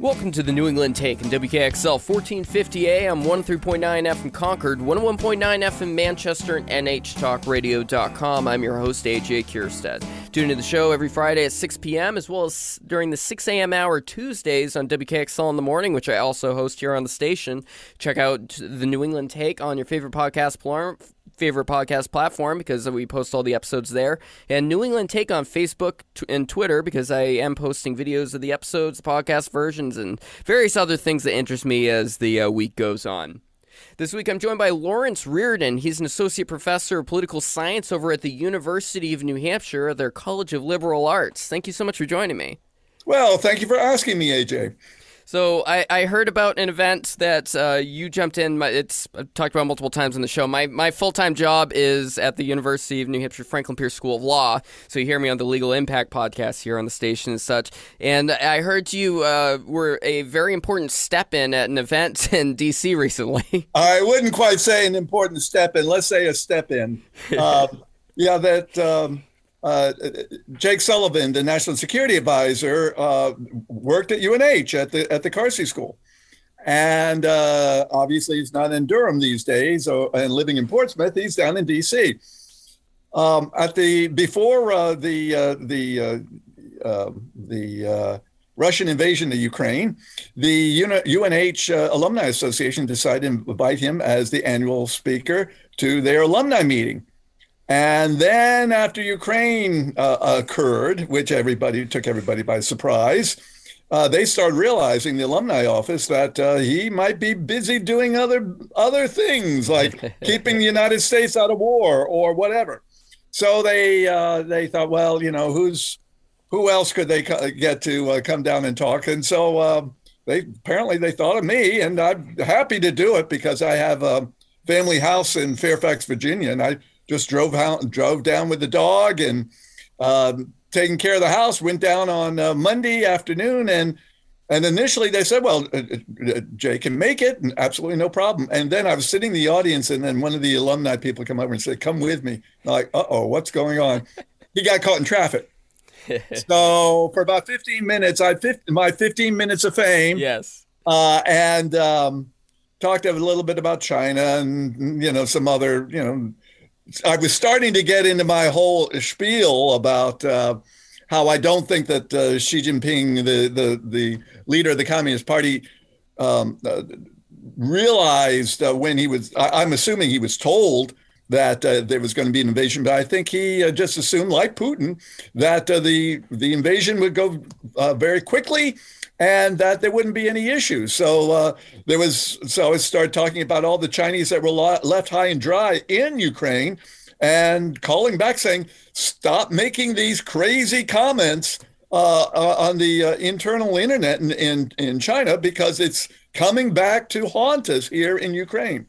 Welcome to the New England Take and WKXL 1450 AM 13.9 FM Concord, 101.9 FM Manchester, and NHTalkRadio.com. I'm your host, AJ Kierstead. Tune into the show every Friday at 6 p.m., as well as during the 6 a.m. hour Tuesdays on WKXL in the morning, which I also host here on the station. Check out the New England Take on your favorite podcast platform favorite podcast platform because we post all the episodes there. And New England Take on Facebook and Twitter because I am posting videos of the episodes, the podcast versions, and various other things that interest me as the uh, week goes on. This week I'm joined by Lawrence Reardon. He's an associate professor of political science over at the University of New Hampshire their College of Liberal Arts. Thank you so much for joining me. Well, thank you for asking me, AJ. So I, I heard about an event that uh, you jumped in. My, it's I've talked about multiple times on the show. My my full time job is at the University of New Hampshire Franklin Pierce School of Law. So you hear me on the Legal Impact podcast here on the station and such. And I heard you uh, were a very important step in at an event in D.C. recently. I wouldn't quite say an important step in. Let's say a step in. Um, yeah, that. Um, uh, Jake Sullivan, the national security advisor, uh, worked at UNH at the at the Carsey School, and uh, obviously he's not in Durham these days, or, and living in Portsmouth. He's down in D.C. Um, at the before uh, the uh, the uh, the Russian invasion of Ukraine, the UNH Alumni Association decided to invite him as the annual speaker to their alumni meeting. And then after Ukraine uh, occurred, which everybody took everybody by surprise, uh, they started realizing the alumni office that uh, he might be busy doing other other things like keeping the United States out of war or whatever. So they uh, they thought, well, you know, who's who else could they get to uh, come down and talk? And so um, they apparently they thought of me, and I'm happy to do it because I have a family house in Fairfax, Virginia, and I just drove out, drove down with the dog and um, taking care of the house. Went down on uh, Monday afternoon and and initially they said, well, uh, uh, Jay can make it, and absolutely no problem. And then I was sitting in the audience, and then one of the alumni people come over and said, come with me. I'm like, uh oh, what's going on? he got caught in traffic. so for about 15 minutes, I had my 15 minutes of fame. Yes. Uh, and um, talked a little bit about China and you know some other you know I was starting to get into my whole spiel about uh, how I don't think that uh, Xi Jinping, the, the the leader of the Communist Party, um, uh, realized uh, when he was. I, am assuming he was told that uh, there was going to be an invasion, but I think he uh, just assumed, like Putin, that the the invasion would go very quickly and that there wouldn't be any issues. So uh, there was. So I started talking about all the Chinese that were left high and dry in Ukraine, and calling back saying, "Stop making these crazy comments." Uh, uh, on the uh, internal internet in, in, in China because it's coming back to haunt us here in Ukraine.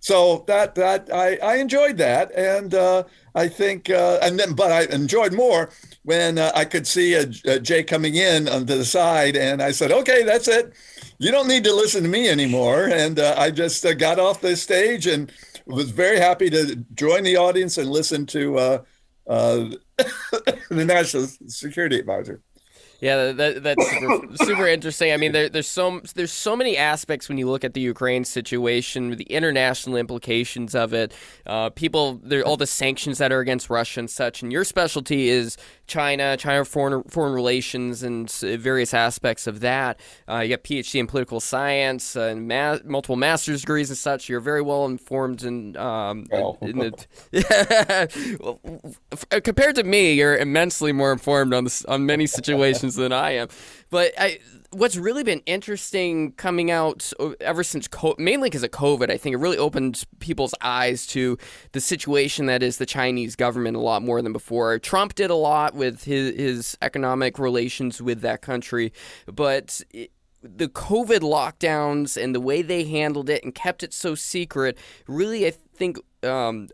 So that that I, I enjoyed that, and uh, I think uh, and then but I enjoyed more when uh, I could see a, a Jay coming in onto the side, and I said, "Okay, that's it. You don't need to listen to me anymore." And uh, I just uh, got off the stage and was very happy to join the audience and listen to uh, uh, the national security advisor. Yeah, that, that's super, super interesting. I mean, there, there's so there's so many aspects when you look at the Ukraine situation, the international implications of it. Uh, people, there all the sanctions that are against Russia and such. And your specialty is China, China foreign foreign relations, and various aspects of that. Uh, you got PhD in political science and ma- multiple master's degrees and such. You're very well informed in, um, oh. in the, compared to me. You're immensely more informed on this, on many situations than I am. But I what's really been interesting coming out ever since co- mainly because of COVID, I think it really opened people's eyes to the situation that is the Chinese government a lot more than before. Trump did a lot with his, his economic relations with that country, but. It, the COVID lockdowns and the way they handled it and kept it so secret really, I think, um,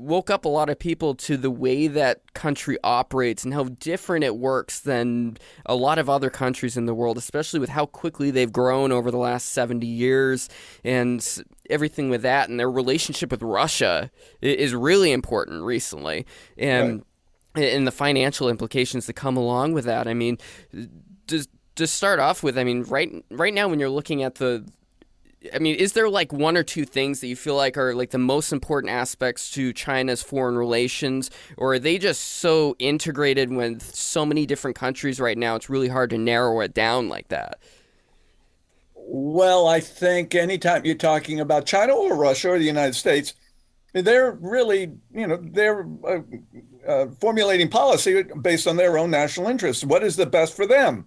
woke up a lot of people to the way that country operates and how different it works than a lot of other countries in the world, especially with how quickly they've grown over the last 70 years and everything with that. And their relationship with Russia is really important recently. And, right. and the financial implications that come along with that. I mean, does to start off with, I mean, right right now when you're looking at the I mean, is there like one or two things that you feel like are like the most important aspects to China's foreign relations, or are they just so integrated with so many different countries right now? It's really hard to narrow it down like that. Well, I think anytime you're talking about China or Russia or the United States, they're really, you know, they're uh, uh, formulating policy based on their own national interests. What is the best for them?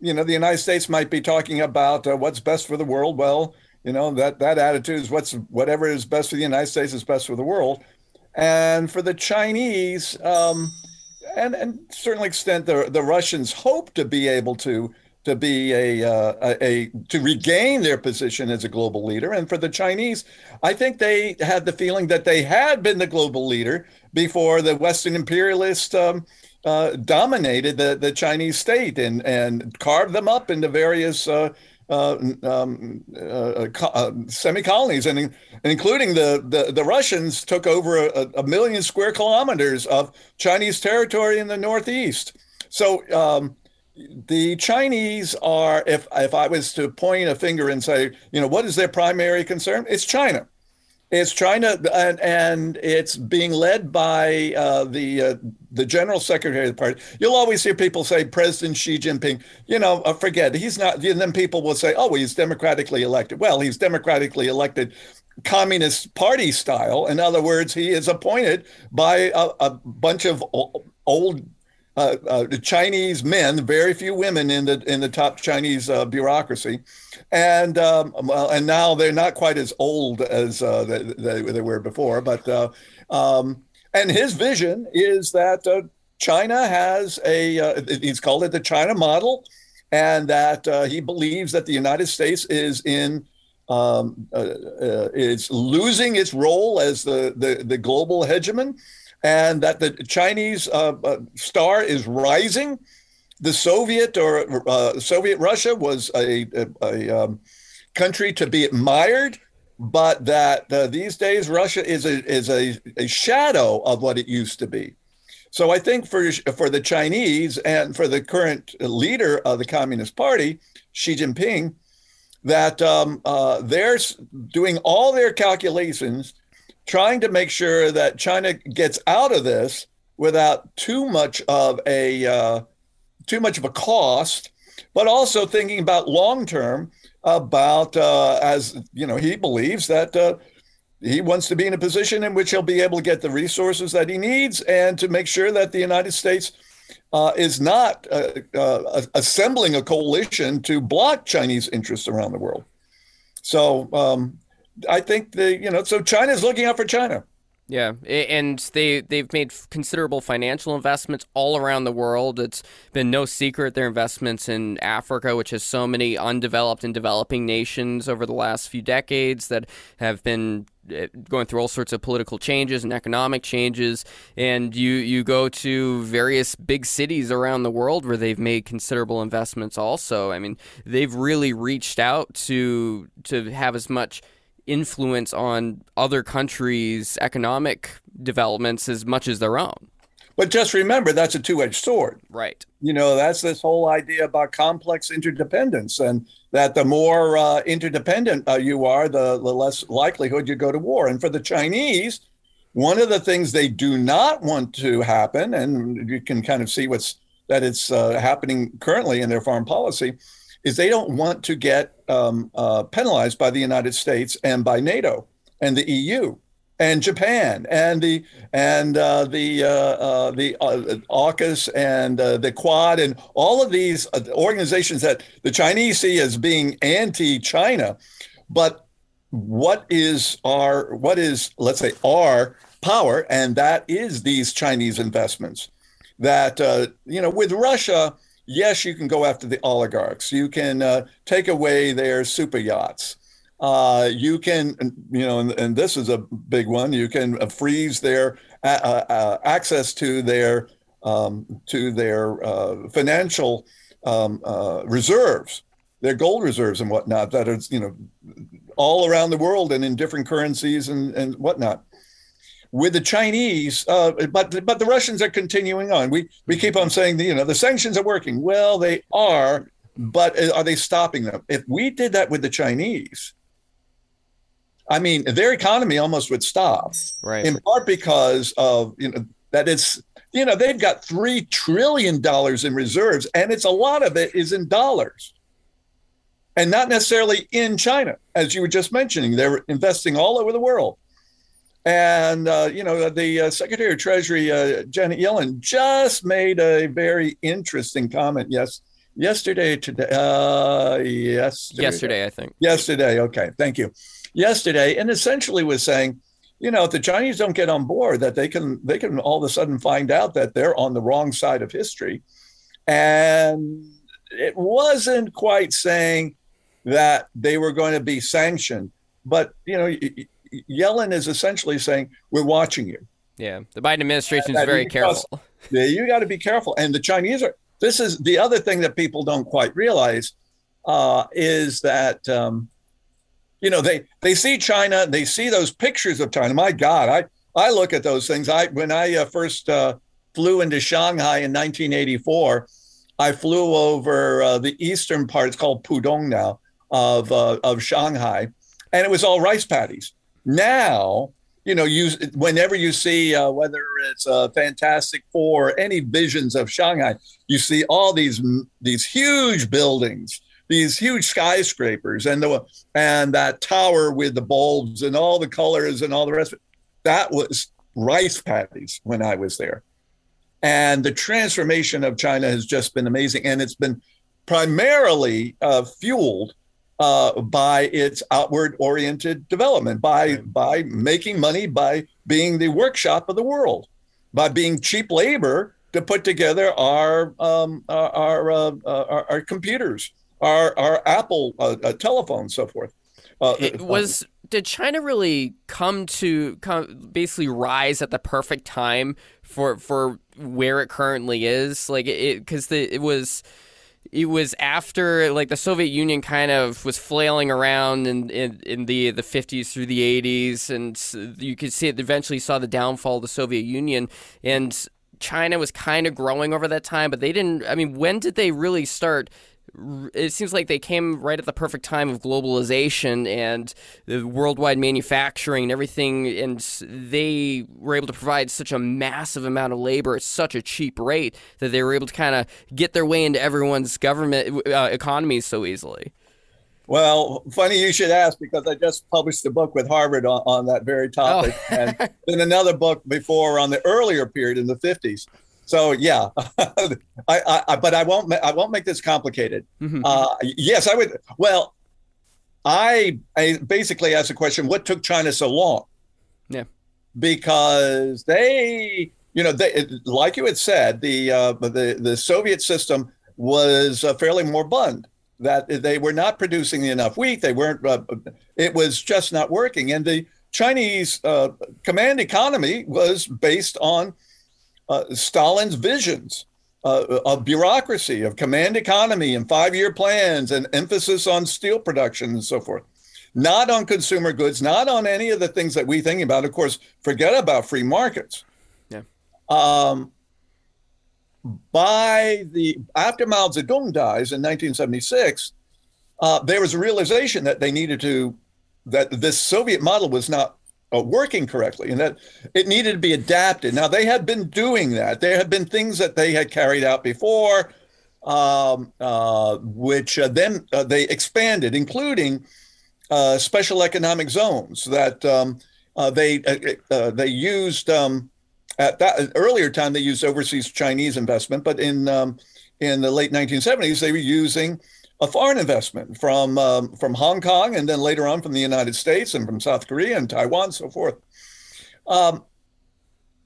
You know, the United States might be talking about uh, what's best for the world. Well, you know that that attitude is what's whatever is best for the United States is best for the world, and for the Chinese, um, and and certain extent the the Russians hope to be able to to be a, uh, a, a to regain their position as a global leader. And for the Chinese, I think they had the feeling that they had been the global leader before the Western imperialist um, uh, dominated the, the Chinese state and and carved them up into various. Uh, uh, um, uh, uh, semi colonies, and, and, including the, the, the Russians took over a, a, million square kilometers of Chinese territory in the northeast. So um, the Chinese are, if if I was to point a finger and say, you know, what is their primary concern? It's China. It's China, and, and it's being led by uh, the uh, the general secretary of the party. You'll always hear people say President Xi Jinping. You know, uh, forget he's not. And then people will say, oh, he's democratically elected. Well, he's democratically elected, Communist Party style. In other words, he is appointed by a, a bunch of old uh, uh, Chinese men, very few women in the in the top Chinese uh, bureaucracy, and um, well, and now they're not quite as old as uh, they, they, they, were before. But uh, um, and his vision is that uh, China has a he's called it the China model, and that he believes that the United States is in um, is losing its role as the the, the global hegemon and that the Chinese uh, uh, star is rising. The Soviet or uh, Soviet Russia was a, a, a um, country to be admired, but that uh, these days Russia is a is a, a shadow of what it used to be. So I think for for the Chinese and for the current leader of the Communist Party, Xi Jinping, that um, uh, they're doing all their calculations trying to make sure that China gets out of this without too much of a uh, too much of a cost, but also thinking about long term about uh, as you know he believes that uh, he wants to be in a position in which he'll be able to get the resources that he needs and to make sure that the United States. Uh, is not uh, uh, assembling a coalition to block Chinese interests around the world. So um, I think the you know so China's looking out for China. Yeah, and they they've made considerable financial investments all around the world. It's been no secret their investments in Africa, which has so many undeveloped and developing nations over the last few decades that have been eh, going through all sorts of political changes and economic changes. And you you go to various big cities around the world where they've made considerable investments. Also, I mean, they've really reached out to to have as much influence on other countries' economic developments as much as their own. But just remember, that's a two edged sword. Right. You know, that's this whole idea about complex interdependence, and that the more uh, interdependent uh, you are, the, the less likelihood you go to war. And for the Chinese, one of the things they do not want to happen, and you can kind of see what's that it's uh, happening currently in their foreign policy, is they don't want to get um, uh, penalized by the United States and by NATO and the EU and Japan and the and uh, the uh, uh, the uh, AUKUS and uh, the Quad and all of these uh, organizations that the Chinese see as being anti-China, but what is our what is let's say our power, and that is these Chinese investments. That you know with Russia yes, you can go after the oligarchs. You can uh, take away their super yachts. Uh, you can, you know, and, and, this is a big one. You can uh, freeze their uh, uh, access to their um, to their uh, financial um, reserves, their gold reserves and whatnot that are, you know, all around the world and in different currencies and, and whatnot with the Chinese, uh, but but the Russians are continuing on. We we keep on saying you know the sanctions are working. Well, they are but are they stopping them? If we did that with the Chinese, I mean, their economy almost would stop. Right. In part because of you know that it's you know they've got three trillion dollars in reserves, and it's a lot of it is in dollars, and not necessarily in China, as you were just mentioning. They're investing all over the world. And uh, you know, the uh, Secretary of Treasury, uh, Janet Yellen, just made a very interesting comment. Yes, yesterday, today, uh, yesterday, yesterday, I think. Yesterday, okay, thank you. Yesterday, and essentially was saying, you know, if the Chinese don't get on board, that they can they can all of a sudden find out that they're on the wrong side of history, and it wasn't quite saying that they were going to be sanctioned, but you know Yellen is essentially saying, "We're watching you." Yeah, the Biden administration is very careful. Yeah, you got to be careful. And the Chinese are. This is the other thing that people don't quite realize uh, is that um, you know they they see China, they see those pictures of China. My God, I I look at those things. I when I uh, first uh, flew into Shanghai in 1984, I flew over uh, the eastern part. It's called Pudong now of uh, of Shanghai, and it was all rice paddies. Now, you know, you whenever you see uh, whether it's uh, Fantastic Four, any visions of Shanghai, you see all these these huge buildings, these huge skyscrapers, and the and that tower with the bulbs and all the colors and all the rest of it. That was rice paddies when I was there, and the transformation of China has just been amazing, and it's been primarily uh, fueled uh, by its outward oriented development, by by making money, by being the workshop of the world, by being cheap labor to put together our um, our our, uh, our, our, computers, our our Apple uh, uh telephones, so forth. Uh, it was did China really come to come basically rise at the perfect time for for where it currently is? Like it because it was it was after like the Soviet Union kind of was flailing around in, in, in the the 50s through the 80s, and you could see it eventually saw the downfall of the Soviet Union, and China was kind of growing over that time, but they didn't. I mean, when did they really start it seems like they came right at the perfect time of globalization and the worldwide manufacturing and everything and they were able to provide such a massive amount of labor at such a cheap rate that they were able to kind of get their way into everyone's government uh, economies so easily well, funny you should ask because I just published a book with Harvard on, on that very topic, oh. and then another book before on the earlier period in the 50s. So yeah, I, I, but I won't. I won't make this complicated. Mm-hmm. Uh, yes, I would. Well, I, I basically asked the question: What took China so long? Yeah, because they, you know, they like you had said, the uh, the the Soviet system was uh, fairly moribund. That they were not producing enough wheat. They weren't. Uh, it was just not working, and the Chinese uh, command economy was based on Stalin's visions uh, of bureaucracy, of command economy, and five year plans, and emphasis on steel production and so forth. Not on consumer goods, not on any of the things that we think about. Of course, forget about free markets. Yeah. Um, by the after Mao Zedong dies in 1976, uh, there was a realization that they needed to that this Soviet model was not uh, working correctly and that it needed to be adapted. Now, they had been doing that. There had been things that they had carried out before, um, uh, which uh, then uh, they expanded, including uh, special economic zones that um, uh, they they used. Um, at that earlier time, they used overseas Chinese investment, but in um, in the late 1970s, they were using a foreign investment from um, from Hong Kong and then later on from the United States and from South Korea and Taiwan, so forth. Um,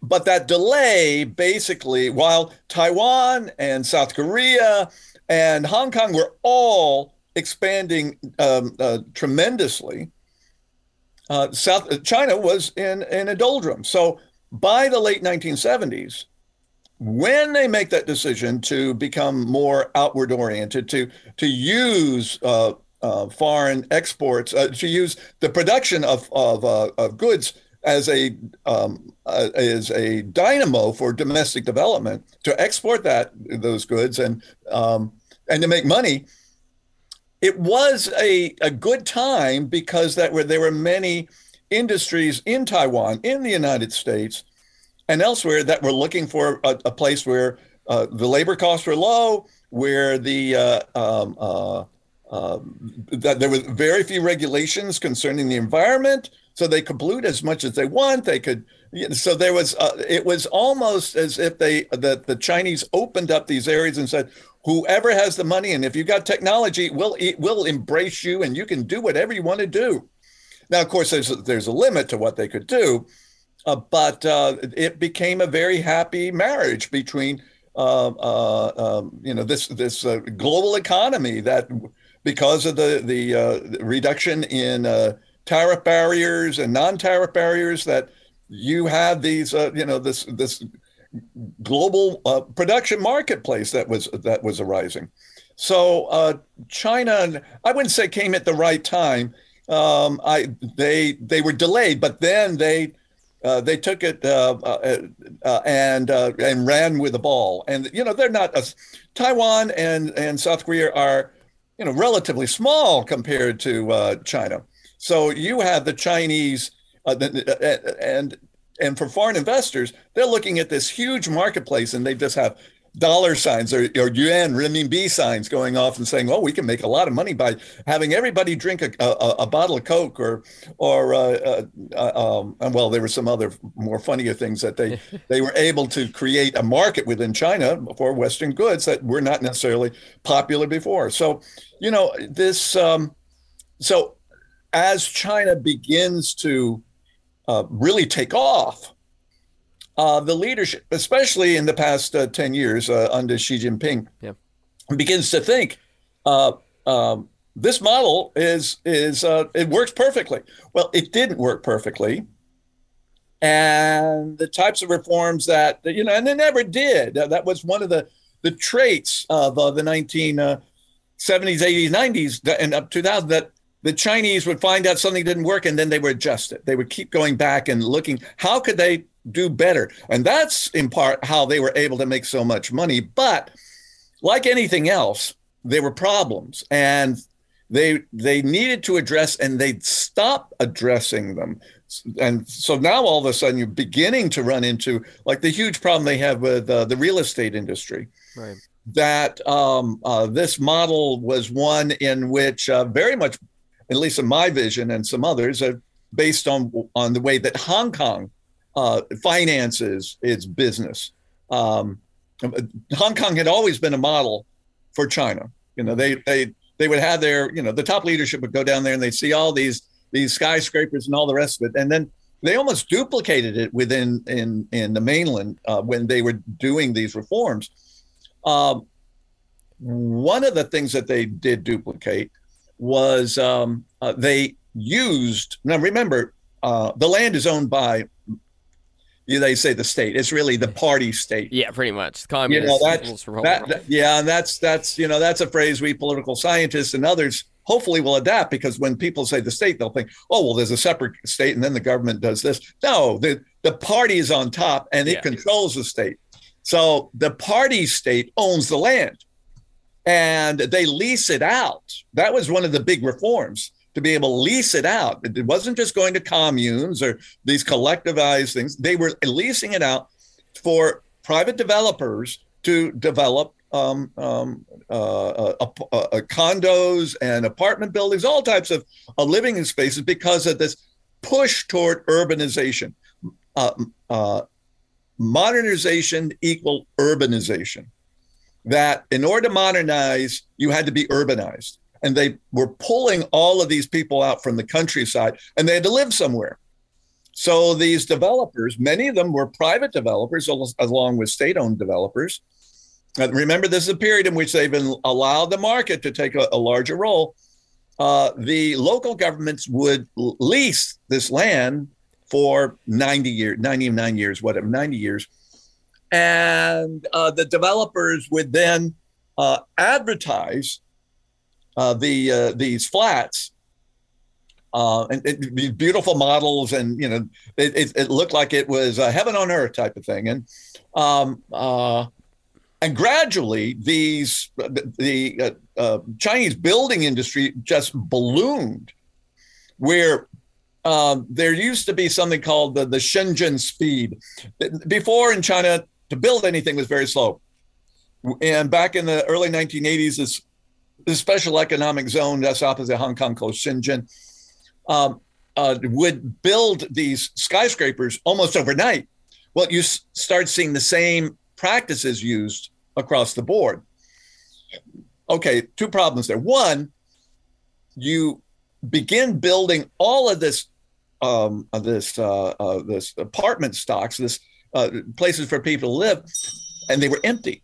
but that delay basically, while Taiwan and South Korea and Hong Kong were all expanding um, uh, tremendously, uh, South China was in in a doldrum. So by the late 1970s, when they make that decision to become more outward oriented, to to use uh, uh, foreign exports, uh, to use the production of of, uh, of goods as a um, uh, as a dynamo for domestic development, to export that those goods and um, and to make money, it was a, a good time because that were there were many industries in Taiwan, in the United States, and elsewhere that were looking for a, a place where uh, the labor costs were low, where the uh, um, uh, um, that there were very few regulations concerning the environment, so they could pollute as much as they want. They could, so there was. Uh, it was almost as if they that the Chinese opened up these areas and said, whoever has the money and if you've got technology, we'll we'll embrace you and you can do whatever you want to do. Now, of course, there's there's a limit to what they could do, uh, but uh, it became a very happy marriage between uh, uh um, you know this this uh, global economy that because of the the reduction in tariff barriers and non-tariff barriers that you have these you know this this global production marketplace that was that was arising. So China, I wouldn't say came at the right time. Um, I they they were delayed, but then they uh, they took it uh, uh, uh and uh, and ran with the ball. And you know they're not Taiwan and and South Korea are you know relatively small compared to uh, China. So you have the Chinese and and for foreign investors, they're looking at this huge marketplace and they just have dollar signs or, or yuan renminbi signs going off and saying, "Well, we can make a lot of money by having everybody drink a, a, a bottle of Coke or or uh, uh, uh um, well, there were some other more funnier things that they they were able to create a market within China for Western goods that were not necessarily popular before. So, you know, this um, so as China begins to uh, really take off uh, the leadership, especially in the past uh, 10 years uh, under Xi Jinping, yeah. begins to think uh, um, this model is, is uh, it works perfectly. Well, it didn't work perfectly. And the types of reforms that, you know, and they never did. that was one of the, the traits of the 1970s, 80s, 90s, and up 2000 that the Chinese would find out something didn't work and then they would adjust it. They would keep going back and looking, how could they do better. And that's in part how they were able to make so much money. But like anything else, there were problems and they they needed to address and they'd stop addressing them. And so now all of a sudden you're beginning to run into like the huge problem they have with uh, the real estate industry. Right. That um, uh, this model was one in which uh, very much, at least in my vision and some others, are based on on the way that Hong Kong uh, finances its business. Um, Hong Kong had always been a model for China. You know, they they they would have their you know the top leadership would go down there and they'd see all these these skyscrapers and all the rest of it, and then they almost duplicated it within in in the mainland uh, when they were doing these reforms. Um, one of the things that they did duplicate was um, uh, they used now remember uh, the land is owned by they say the state. It's really the party state. Yeah, pretty much. Communist. You know, that, that, that, yeah, and that's that's you know that's a phrase we political scientists and others hopefully will adapt because when people say the state, they'll think, oh well, there's a separate state and then the government does this. No, the the party is on top and it yeah. controls the state. So the party state owns the land, and they lease it out. That was one of the big reforms to be able to lease it out. It wasn't just going to communes or these collectivized things. They were leasing it out for private developers to develop um, um, uh, uh, uh, uh condos and apartment buildings, all types of living spaces because of this push toward urbanization. Uh, uh, modernization equal urbanization. That in order to modernize, you had to be urbanized and they were pulling all of these people out from the countryside and they had to live somewhere. So these developers, many of them were private developers along with state owned developers. Remember, this is a period in which they've been allowed the market to take a, a larger role. Uh, the local governments would lease this land for 90 years, 99 years, whatever, 90 years. And uh, the developers would then uh, advertise uh, the uh, these flats uh, and these beautiful models, and you know, it, it, it looked like it was a heaven on earth type of thing. And um, uh, and gradually, these the, the uh, uh, Chinese building industry just ballooned, where um, there used to be something called the, the Shenzhen speed. Before in China, to build anything was very slow. And back in the early 1980s, this, this special economic zone that's opposite Hong Kong called Shenzhen um, uh, would build these skyscrapers almost overnight. Well, you s- start seeing the same practices used across the board. Okay, two problems there. One, you begin building all of this um, this uh, uh, this apartment stocks, this uh, places for people to live, and they were empty.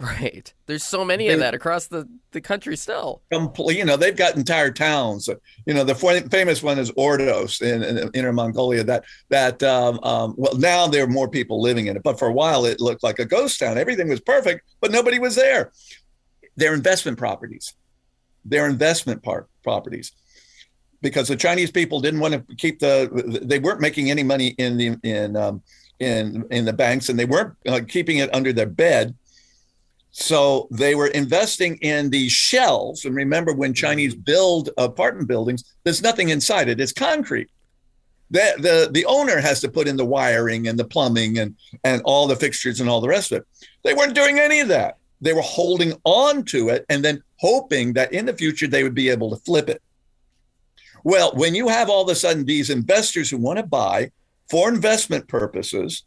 Right. There's so many they, of that across the, the country still. Complete, you know, they've got entire towns. You know, the famous one is Ordos in, in Inner Mongolia. That that um, um, well, now there are more people living in it, but for a while it looked like a ghost town. Everything was perfect, but nobody was there. They're investment properties. They're investment properties because the Chinese people didn't want to keep the. They weren't making any money in the in um, in in the banks, and they weren't uh, keeping it under their bed so they were investing in these shells. And remember, when Chinese mm-hmm. build apartment buildings, there's nothing inside it, it's concrete. The, the, the owner has to put in the wiring and the plumbing and, and all the fixtures and all the rest of it. They weren't doing any of that. They were holding on to it and then hoping that in the future they would be able to flip it. Well, when you have all of a sudden these investors who want to buy for investment purposes,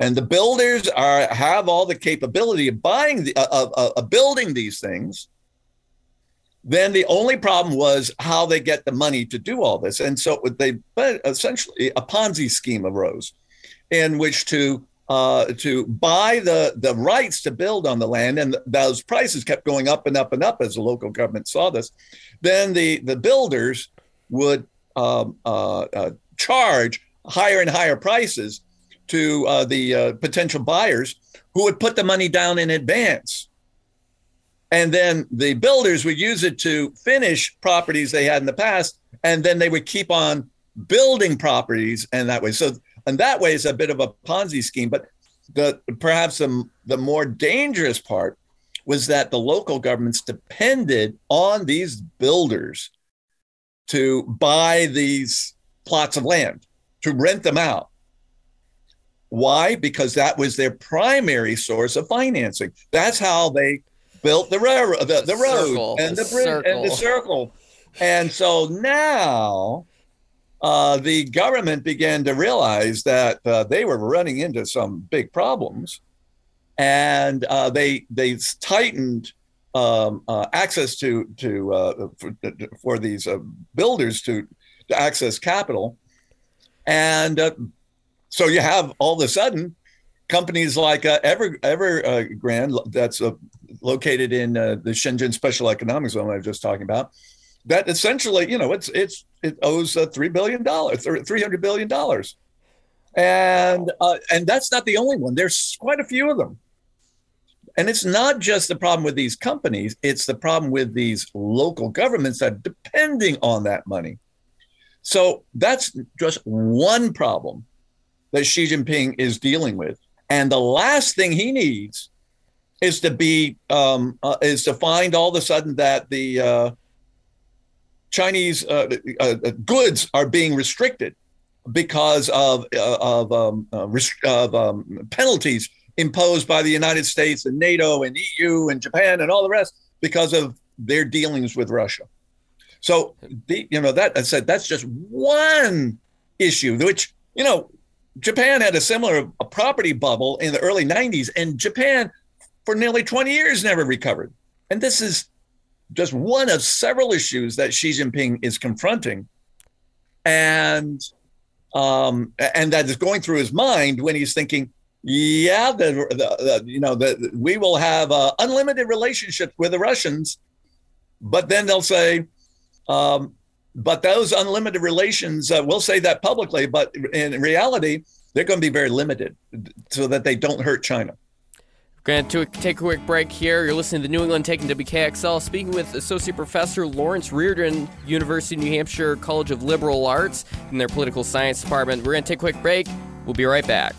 and the builders are have all the capability of buying the of, of, of building these things. Then the only problem was how they get the money to do all this. And so they but essentially a ponzi scheme arose in which to uh, to buy the the rights to build on the land. And those prices kept going up and up and up as the local government saw this. Then the the builders would um, uh, uh, charge higher and higher prices to uh, the uh, potential buyers who would put the money down in advance. And then the builders would use it to finish properties they had in the past. And then they would keep on building properties and that way. So, and that way is a bit of a Ponzi scheme. But the perhaps the, the more dangerous part was that the local governments depended on these builders to buy these plots of land, to rent them out. Why? Because that was their primary source of financing. That's how they built the railroad, the, the road, circle, and the, the bridge, and the circle. And so now uh, the government began to realize that uh, they were running into some big problems, and uh, they they tightened um, uh, access to to uh, for, for, these uh, builders to to access capital, and so you have all of a sudden companies like uh, Ever Evergrande uh, that's uh, located in uh, the Shenzhen Special Economic Zone I was just talking about. That essentially, you know, it's it's it owes uh, three billion dollars, or three hundred billion dollars, and uh, and that's not the only one. There's quite a few of them, and it's not just the problem with these companies; it's the problem with these local governments that are depending on that money. So that's just one problem that Xi Jinping is dealing with. And the last thing he needs is to be um, uh, is to find all of a sudden that the uh, Chinese uh, uh goods are being restricted because of uh, of, um, uh, of um, penalties imposed by the United States and NATO and EU and Japan and all the rest because of their dealings with Russia. So the, you know that I said that's just one issue which you know Japan had a similar a property bubble in the early 90s, and Japan, for nearly 20 years, never recovered. And this is just one of several issues that Xi Jinping is confronting, and um, and that is going through his mind when he's thinking, yeah, the, the, the you know the, we will have uh, unlimited relationships with the Russians, but then they'll say, um, but those unlimited relations, uh, we'll say that publicly, but in reality, they're going to be very limited so that they don't hurt China. We're Going to take a quick break here. You're listening to New England Taking WKXL, speaking with Associate Professor Lawrence Reardon, University of New Hampshire College of Liberal Arts, in their Political Science Department. We're going to take a quick break. We'll be right back.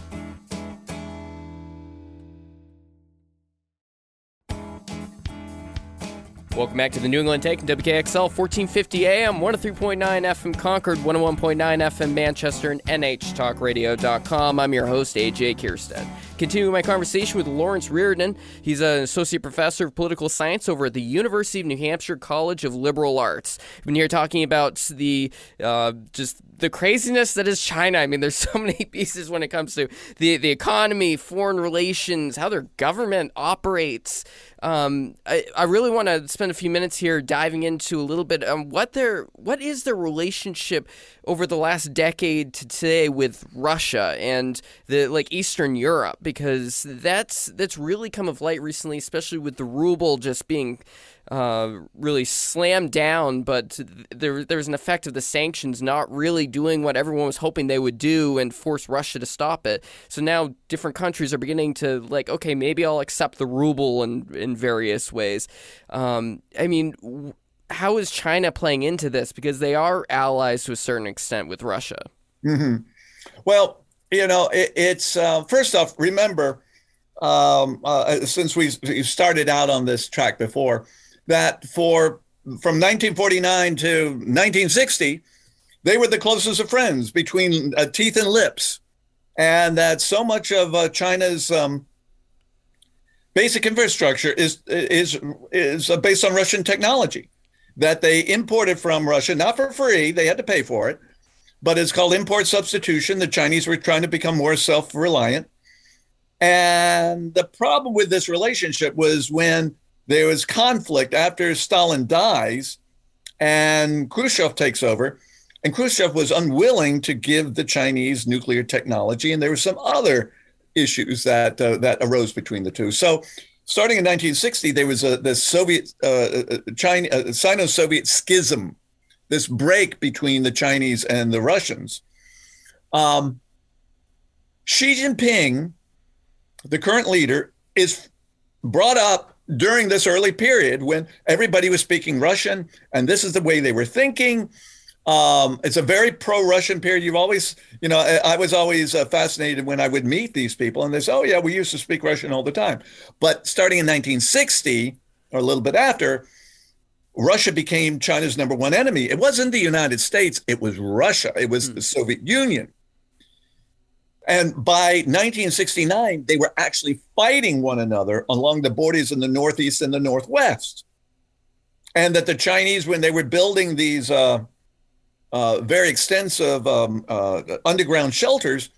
Welcome back to the New England Take, WKXL 1450 AM, 103.9 FM Concord, 101.9 FM Manchester, and NHTalkRadio.com. I'm your host, AJ Kirstead. Continuing my conversation with Lawrence Reardon. He's an associate professor of political science over at the University of New Hampshire College of Liberal Arts. Been here talking about the uh, just the craziness that is China. I mean, there's so many pieces when it comes to the the economy, foreign relations, how their government operates. Um, I, I really want to spend a few minutes here diving into a little bit on what their what is their relationship over the last decade to today with Russia and the like Eastern Europe? Because that's that's really come of light recently, especially with the ruble just being uh, really slammed down, but there there was an effect of the sanctions not really doing what everyone was hoping they would do and force Russia to stop it. So now different countries are beginning to like, okay, maybe I'll accept the ruble in in various ways. Um, I mean, how is China playing into this because they are allies to a certain extent with Russia? Mm-hmm. Well, you know, it, it's uh, first off, remember. Um, uh, since we started out on this track before, that for from 1949 to 1960, they were the closest of friends between uh, teeth and lips, and that so much of uh, China's um, basic infrastructure is is is uh, based on Russian technology that they imported from Russia, not for free, they had to pay for it, but it's called import substitution. The Chinese were trying to become more self reliant. And the problem with this relationship was when there was conflict after Stalin dies and Khrushchev takes over. And Khrushchev was unwilling to give the Chinese nuclear technology, and there were some other issues that uh, that arose between the two. So, starting in 1960, there was a the Soviet uh, uh China uh, Sino-Soviet schism, this break between the Chinese and the Russians. Um, Xi Jinping, the current leader, is brought up during this early period when everybody was speaking Russian and this is the way they were thinking. Um, it's a very pro-Russian period. You've always, you know, I, I was always uh, fascinated when I would meet these people, and they say, "Oh yeah, we used to speak Russian all the time." But starting in 1960 or a little bit after, Russia became China's number one enemy. It wasn't the United States; it was Russia. It was hmm. the Soviet Union. And by 1969, they were actually fighting one another along the borders in the Northeast and the Northwest. And that the Chinese, when they were building these uh, uh, very extensive um, uh, underground shelters,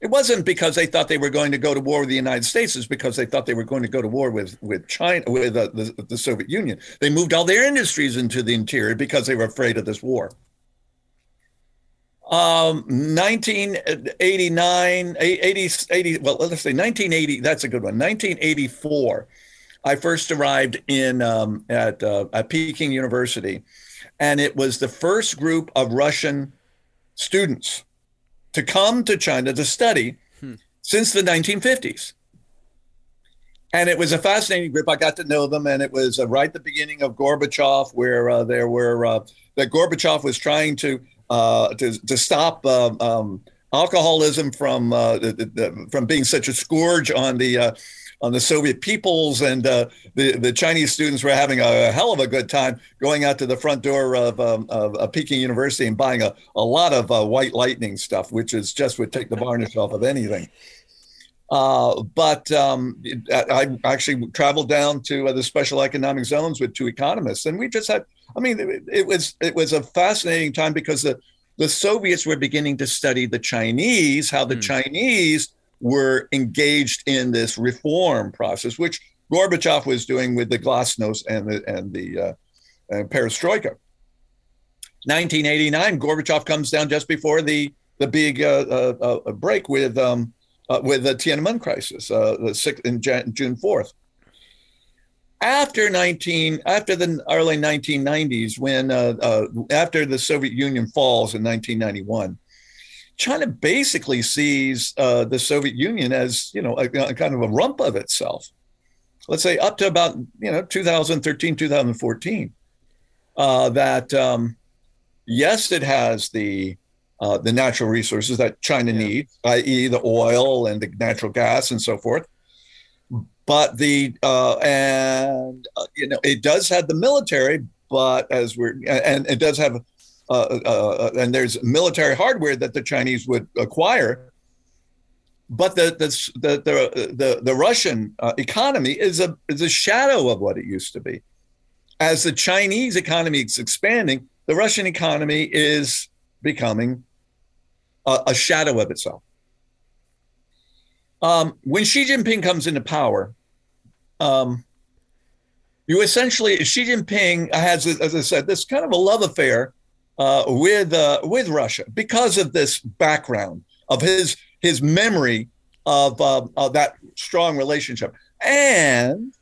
it wasn't because they thought they were going to go to war with the United States. It's because they thought they were going to go to war with with China, with uh, the, the Soviet Union. They moved all their industries into the interior because they were afraid of this war. Um, 1989, 80, 80, well, let's say 1980, that's a good one. 1984, I first arrived in um, at, uh, at Peking University, and it was the first group of Russian students to come to China to study hmm. since the 1950s. And it was a fascinating group. I got to know them, and it was uh, right at the beginning of Gorbachev, where uh, there were uh, that Gorbachev was trying to uh, to to stop uh, um, alcoholism from uh, the, the, from being such a scourge on the uh, on the Soviet peoples, and uh, the the Chinese students were having a hell of a good time going out to the front door of, um, of, of Peking University and buying a, a lot of uh, white lightning stuff, which is just would take the varnish off of anything. Uh, but um, I actually traveled down to uh, the special economic zones with two economists, and we just had. I mean, it, it was it was a fascinating time because the the Soviets were beginning to study the Chinese, how the mm. Chinese were engaged in this reform process, which Gorbachev was doing with the Glasnost and the and the uh, and Perestroika. 1989, Gorbachev comes down just before the the big uh, uh, uh break with um, uh, with the Tiananmen crisis, uh, the sixth in Jan- June 4th. After 19, after the early 1990s, when uh, uh, after the Soviet Union falls in 1991, China basically sees uh, the Soviet Union as you know a, a, kind of a rump of itself. Let's say up to about you know 2013, 2014. Uh, that um, yes, it has the uh, the natural resources that China yeah. needs, i.e., the oil and the natural gas and so forth. But the uh, and uh, you know it does have the military, but as we're and it does have uh, uh, and there's military hardware that the Chinese would acquire. But the the the the, the, the Russian uh, economy is a is a shadow of what it used to be. As the Chinese economy is expanding, the Russian economy is becoming a, a shadow of itself. Um, when Xi Jinping comes into power, um, you essentially Xi Jinping has, as I said, this kind of a love affair uh, with uh, with Russia because of this background of his his memory of, uh, of that strong relationship, and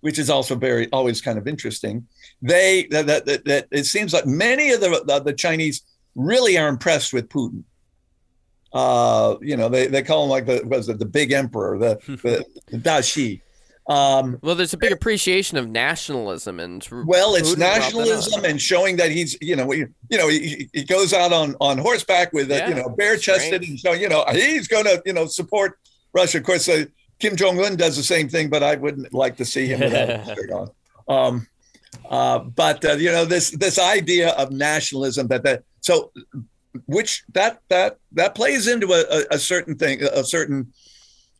which is also very always kind of interesting. They that that, that it seems like many of the the Chinese really are impressed with Putin uh, you know, they, they call him like the was it the big emperor, the the, the Dashi. Um, well, there's a big appreciation of nationalism and well, it's nationalism and showing that he's you know you know he, he goes out on on horseback with yeah, a, you know bare chested and so you know he's going to you know support Russia. Of course, uh, Kim Jong Un does the same thing, but I wouldn't like to see him without a shirt on. Um, uh, but uh, you know this this idea of nationalism that that so which that that that plays into a, a, certain thing, a certain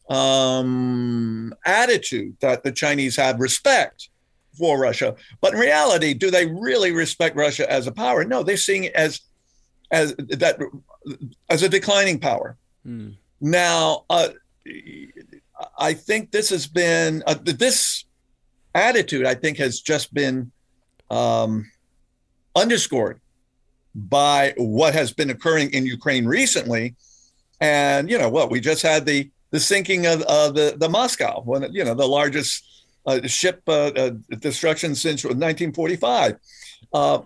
um, attitude that the Chinese have respect for Russia. But in reality, do they really respect Russia as a power? No, they're seeing it as as that as a declining power. Hmm. Now, uh, I think this has been uh, this attitude. I think has just been um, underscored by what has been occurring in Ukraine recently. And you know what? We just had the the sinking of uh, the the Moscow, one you know the largest uh, ship uh, uh destruction since 1945. Uh,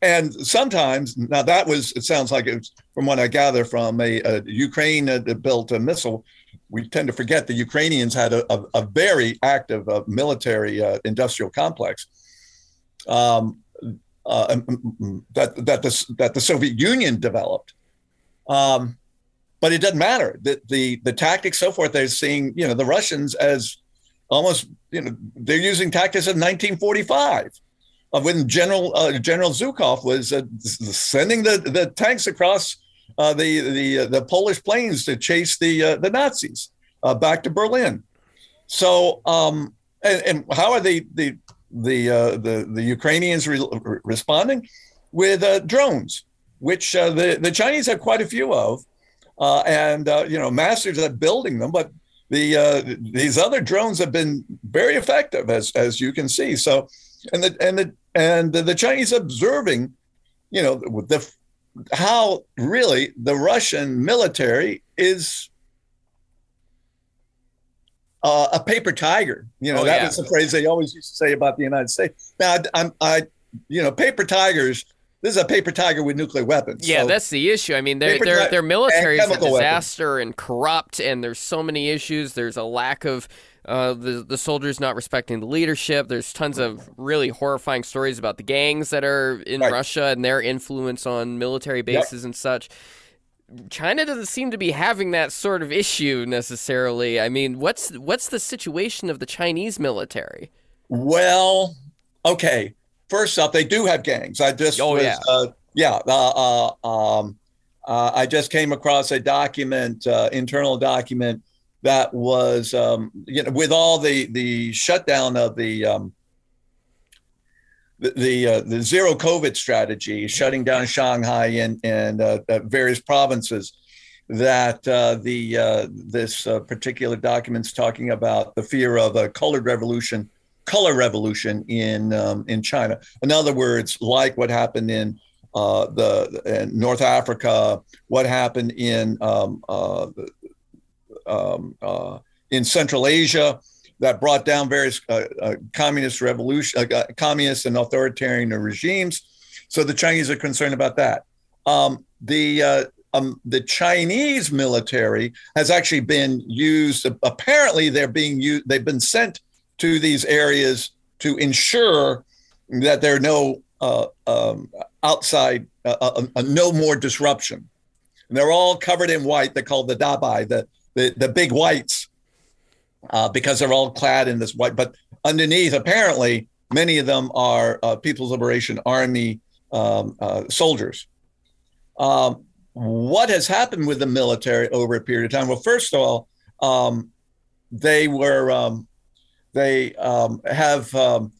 and sometimes now that was it sounds like it's from what I gather from a, a Ukraine uh, built a missile. We tend to forget the Ukrainians had a, a, a very active military industrial complex. Um, uh, um, um, um, that that the that the Soviet Union developed. Um, but it doesn't matter. The, the the tactics, so forth. They're seeing you know the Russians as almost you know they're using tactics of 1945, uh, when General uh, General Zhukov was uh, sending the the tanks across uh, the the uh, the Polish plains to chase the uh, the Nazis back to Berlin. So um, and, and how are they the the uh, the the Ukrainians re- responding with uh, drones, which uh, the the Chinese have quite a few of, uh, and uh, you know masters at building them. But the uh, these other drones have been very effective, as as you can see. So, and the and the and the, the Chinese observing, you know, the how really the Russian military is uh, a paper tiger. You know, oh, that yeah. was the phrase they always used to say about the United States. Now, I, am I, you know, paper tigers. This is a paper tiger with nuclear weapons. Yeah, so that's the issue. I mean, their their their military is a disaster weapons. and corrupt, and there's so many issues. There's a lack of uh, the the soldiers not respecting the leadership. There's tons of really horrifying stories about the gangs that are in right. Russia and their influence on military bases yep. and such. China doesn't seem to be having that sort of issue necessarily. I mean, what's what's the situation of the Chinese military? Well, okay. First up, they do have gangs. I just oh, was, yeah, uh, yeah. Uh, uh, um, uh, I just came across a document, uh, internal document that was, um, you know, with all the the shutdown of the um, the the, uh, the zero COVID strategy, shutting down Shanghai and and uh, various provinces. That uh, the uh, this uh, particular document's talking about the fear of a colored revolution, color revolution in um, in China. In other words, like what happened in uh, the North Africa, what happened in um, um, in Central Asia, that brought down various uh, uh, communist revolution, uh, uh, communist and authoritarian regimes. So the Chinese are concerned about that. Um, the uh, um, the Chinese military has actually been used. Apparently, they're being used. They've been sent to these areas to ensure that there are no uh, um, outside, no more disruption. And they're all covered in white. They're called the dabai, the the, the big whites uh, because they're all clad in this white. But underneath, apparently, many of them are uh, People's Liberation Army um, uh, soldiers. Um, what has happened with the military over a period of time? Well, first of all, um, they were um, they um, have um,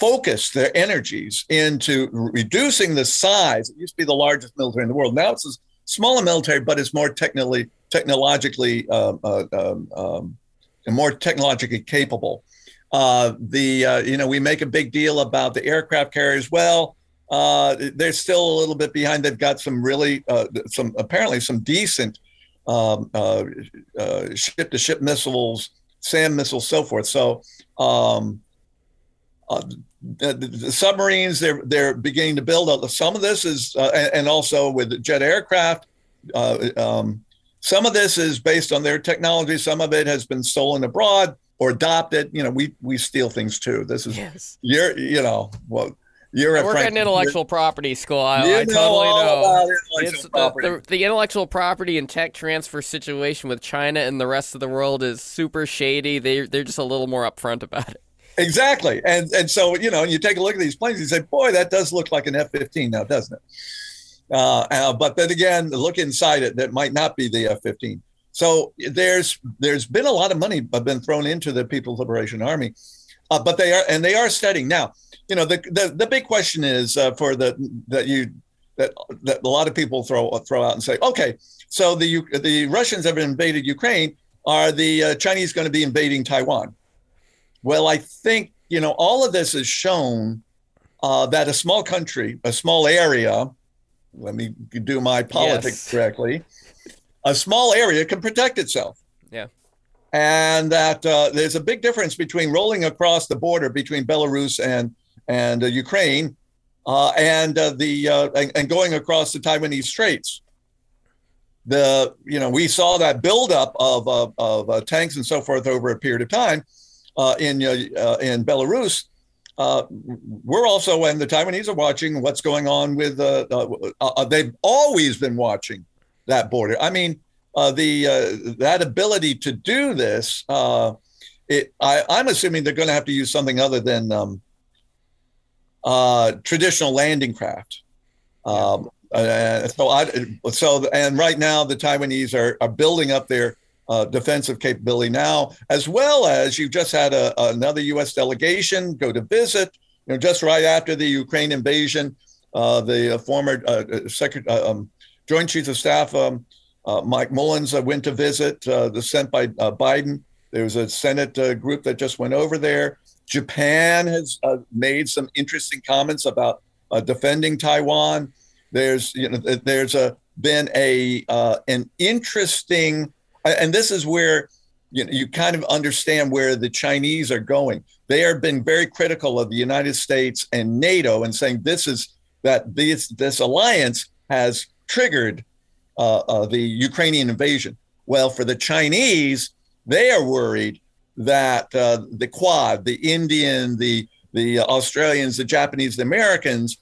focused their energies into reducing the size. It used to be the largest military in the world. Now it's a smaller military, but it's more technically technologically uh, uh, um, um, more technologically capable. Uh, the uh, you know we make a big deal about the aircraft carriers. Well, uh, they're still a little bit behind. They've got some really uh, some apparently some decent um, uh, uh, ship-to-ship missiles, SAM missiles, so forth. So um, uh, the, the, submarines they're they're beginning to build. Up some of this is, uh, and also with jet aircraft. Um, some of this is based on their technology. Some of it has been stolen abroad or adopted. You know, we we steal things too. This is yes. you're you know well you're I work at an intellectual property school. I, I totally know. It's the, the, the, intellectual property and tech transfer situation with China and the rest of the world is super shady. They they're just a little more upfront about it. Exactly, and and so you know, you take a look at these planes, you say, "Boy, that does look like an F-15 now, doesn't it?" Uh, uh, but then again, look inside it, that might not be the F-15. So there's there's been a lot of money been thrown into the People's Liberation Army, uh, but they are and they are studying now you know, the the, the big question is uh, for the that you that that a lot of people throw throw out and say, okay, so the the Russians have invaded Ukraine. Are the uh, Chinese going to be invading Taiwan? Well, I think you know all of this has shown uh, that a small country, a small area. Let me do my politics yes. correctly. A small area can protect itself. Yeah and that uh, there's a big difference between rolling across the border between Belarus and and uh, Ukraine, uh, and uh, the and, and, going across the Taiwanese Straits. The you know we saw that buildup of of, of tanks and so forth over a period of time in in Belarus. We're also and the Taiwanese are watching what's going on with. uh they've always been watching that border. I mean, the that ability to do this. It, I, am assuming they're going to have to use something other than um, uh, traditional landing craft. Um, uh, so I so and right now the Taiwanese are, are building up their uh, defensive capability now, as well as you've just had a, another U.S. delegation go to visit. You know, just right after the Ukraine invasion, uh, the uh, former uh, Secretary, um, Joint Chiefs of Staff um, Mike Mullins went to visit. the sent by Biden. There was a Senate group that just went over there. Japan has uh, made some interesting comments about uh, defending Taiwan. There's you know there's a been a uh, an interesting and this is where you know you kind of understand where the Chinese are going. They have been very critical of the United States and NATO and saying this is that this this alliance has triggered uh, uh, the Ukrainian invasion. Well, for the Chinese, they are worried that uh, the Quad, the Indian, the the Australians, the Japanese, the Americans,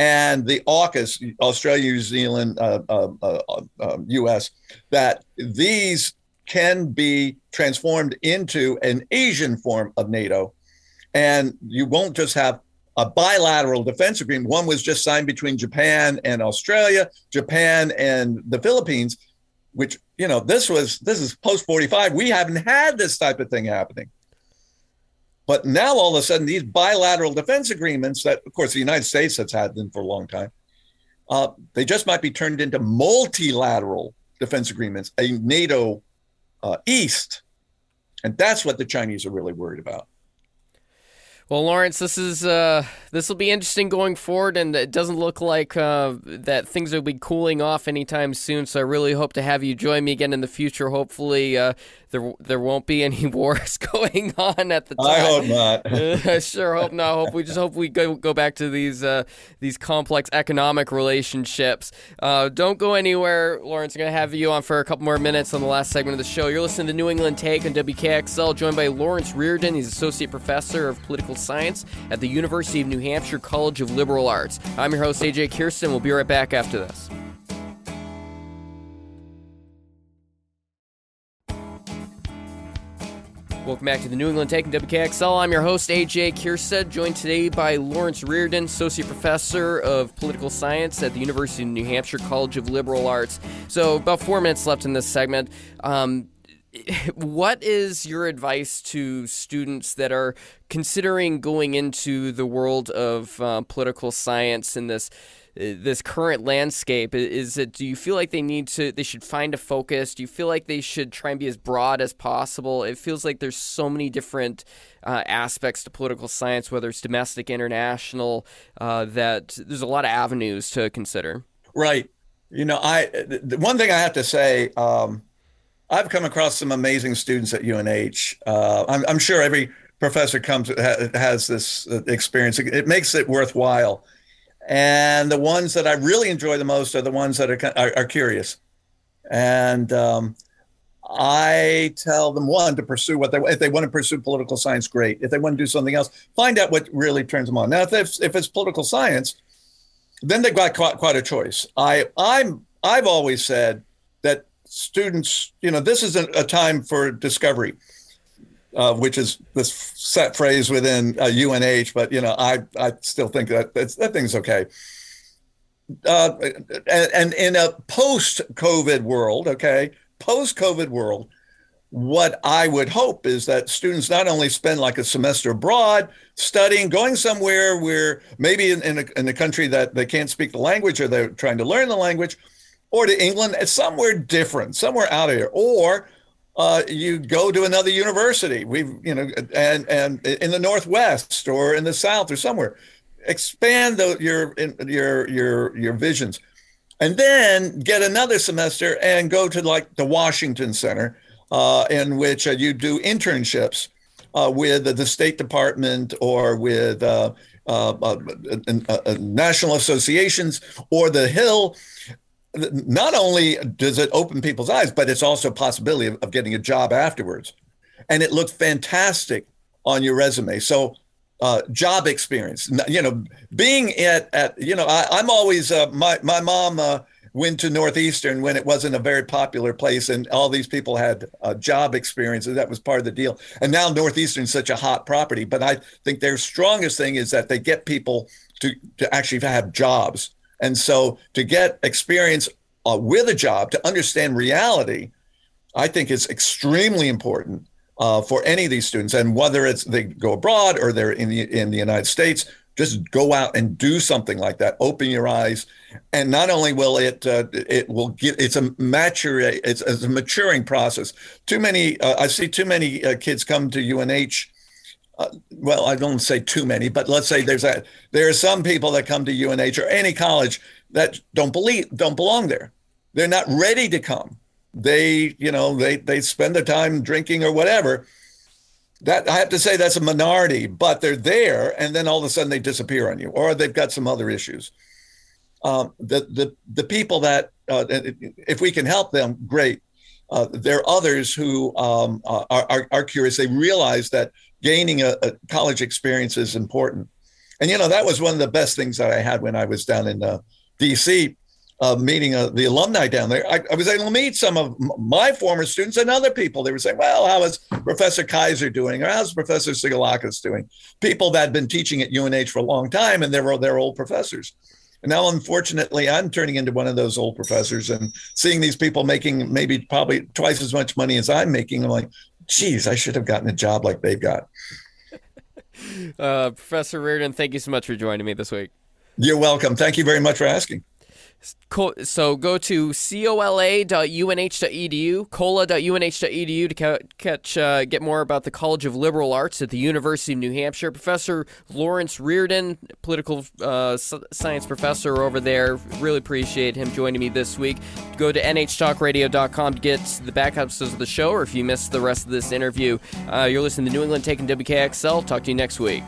and the AUKUS, Australia, New Zealand, uh, uh, U.S., uh, um, that these can be transformed into an Asian form of NATO, and you won't just have a bilateral defense agreement. One was just signed between Japan and Australia, Japan and the Philippines which you know this was this is post 45 we haven't had this type of thing happening but now all of a sudden these bilateral defense agreements that of course the united states has had them for a long time uh, they just might be turned into multilateral defense agreements a nato uh, east. And that's what the chinese are really worried about well, Lawrence, this is uh, this will be interesting going forward, and it doesn't look like uh, that things will be cooling off anytime soon. So I really hope to have you join me again in the future. Hopefully, uh, there there won't be any wars going on at the time. I hope not. I sure hope not. Hope we just hope we go go back to these uh, these complex economic relationships. Uh, don't go anywhere, Lawrence. I'm gonna have you on for a couple more minutes on the last segment of the show. You're listening to New England Take on WKXL, joined by Lawrence Reardon. He's associate professor of political science at the University of New Hampshire College of Liberal Arts. I'm your host, AJ Kierstead. We'll be right back after this. Welcome back to the New England Take and WKXL. I'm your host, AJ Kierstead, joined today by Lawrence Reardon, Associate Professor of Political Science at the University of New Hampshire College of Liberal Arts. So, about four minutes left in this segment. Um, what is your advice to students that are considering going into the world of uh, political science in this this current landscape? Is it do you feel like they need to they should find a focus? Do you feel like they should try and be as broad as possible? It feels like there's so many different uh, aspects to political science whether it's domestic international uh, that there's a lot of avenues to consider. Right. You know i the one thing i have to say um, i've come across some amazing students at unh uh, I'm, I'm, sure every professor comes has this uh, experience it makes it worthwhile and the ones that I really enjoy the most are the ones that are are, are curious, and um, I tell them one to pursue what they want. if they want to pursue political science, great. If they want to do something else, find out what really turns them on. Now, if if it's political science, then they've got quite, quite a choice. I I'm I've always said students, you know, this is a, time for discovery uh, which is this set phrase within uh, UNH, but you know, I I still think that that thing's okay. Uh, and, and in a post-COVID world, okay, post-COVID world, what I would hope is that students not only spend like a semester abroad studying, going somewhere where maybe in, in, a, in a country that they can't speak the language or they're trying to learn the language, or to England, somewhere different, somewhere out of here, or uh, you go to another university. We've, you know, and and in the Northwest or in the South or somewhere, expand the, your your your your visions, and then get another semester and go to like the Washington Center, uh, in which uh, you do internships uh, with the State Department or with uh, uh, national associations or the Hill not only does it open people's eyes, but it's also a possibility of, of getting a job afterwards. And it looked fantastic on your resume. So, uh, job experience, you know, being at, at you know, I, am always, uh, my, my mom uh, went to Northeastern when it wasn't a very popular place and all these people had uh, job experiences. That was part of the deal. And now Northeastern is such a hot property. But I think their strongest thing is that they get people to, to actually have jobs and so to get experience uh, with a job, to understand reality, I think is extremely important uh, for any of these students. And whether it's they go abroad or they're in the in the United States, just go out and do something like that. Open your eyes, and not only will it uh, it will get it's a mature it's, it's, a maturing process. Too many uh, I see too many uh, kids come to UNH uh, well, I don't say too many, but let's say there's a there are some people that come to UNH or any college that don't believe don't belong there. They're not ready to come. They, you know, they they spend their time drinking or whatever. That I have to say that's a minority, but they're there, and then all of a sudden they disappear on you, or they've got some other issues. Um, the the the people that uh, if we can help them, great. Uh, there are others who um, are, are, are curious. They realize that gaining a, a, college experience is important. And you know that was one of the best things that I had when I was down in uh, D.C. Uh, meeting uh, the alumni down there. I, I, was able to meet some of my former students and other people. They were saying, "Well, how is Professor Kaiser doing? Or how's Professor Sigalakis doing?" People that had been teaching at UNH for a long time, and they were they're old professors. And now, unfortunately, I'm turning into one of those old professors and seeing these people making maybe probably twice as much money as I'm making. I'm like, geez, I should have gotten a job like they've got. Uh, Professor Reardon, thank you so much for joining me this week. You're welcome. Thank you very much for asking. So go to cola.unh.edu, cola.unh.edu to catch uh, get more about the College of Liberal Arts at the University of New Hampshire. Professor Lawrence Reardon, political uh, science professor over there. Really appreciate him joining me this week. Go to nhtalkradio.com to get the back episodes of the show, or if you missed the rest of this interview, uh, you're listening to New England Taking WKXL. Talk to you next week.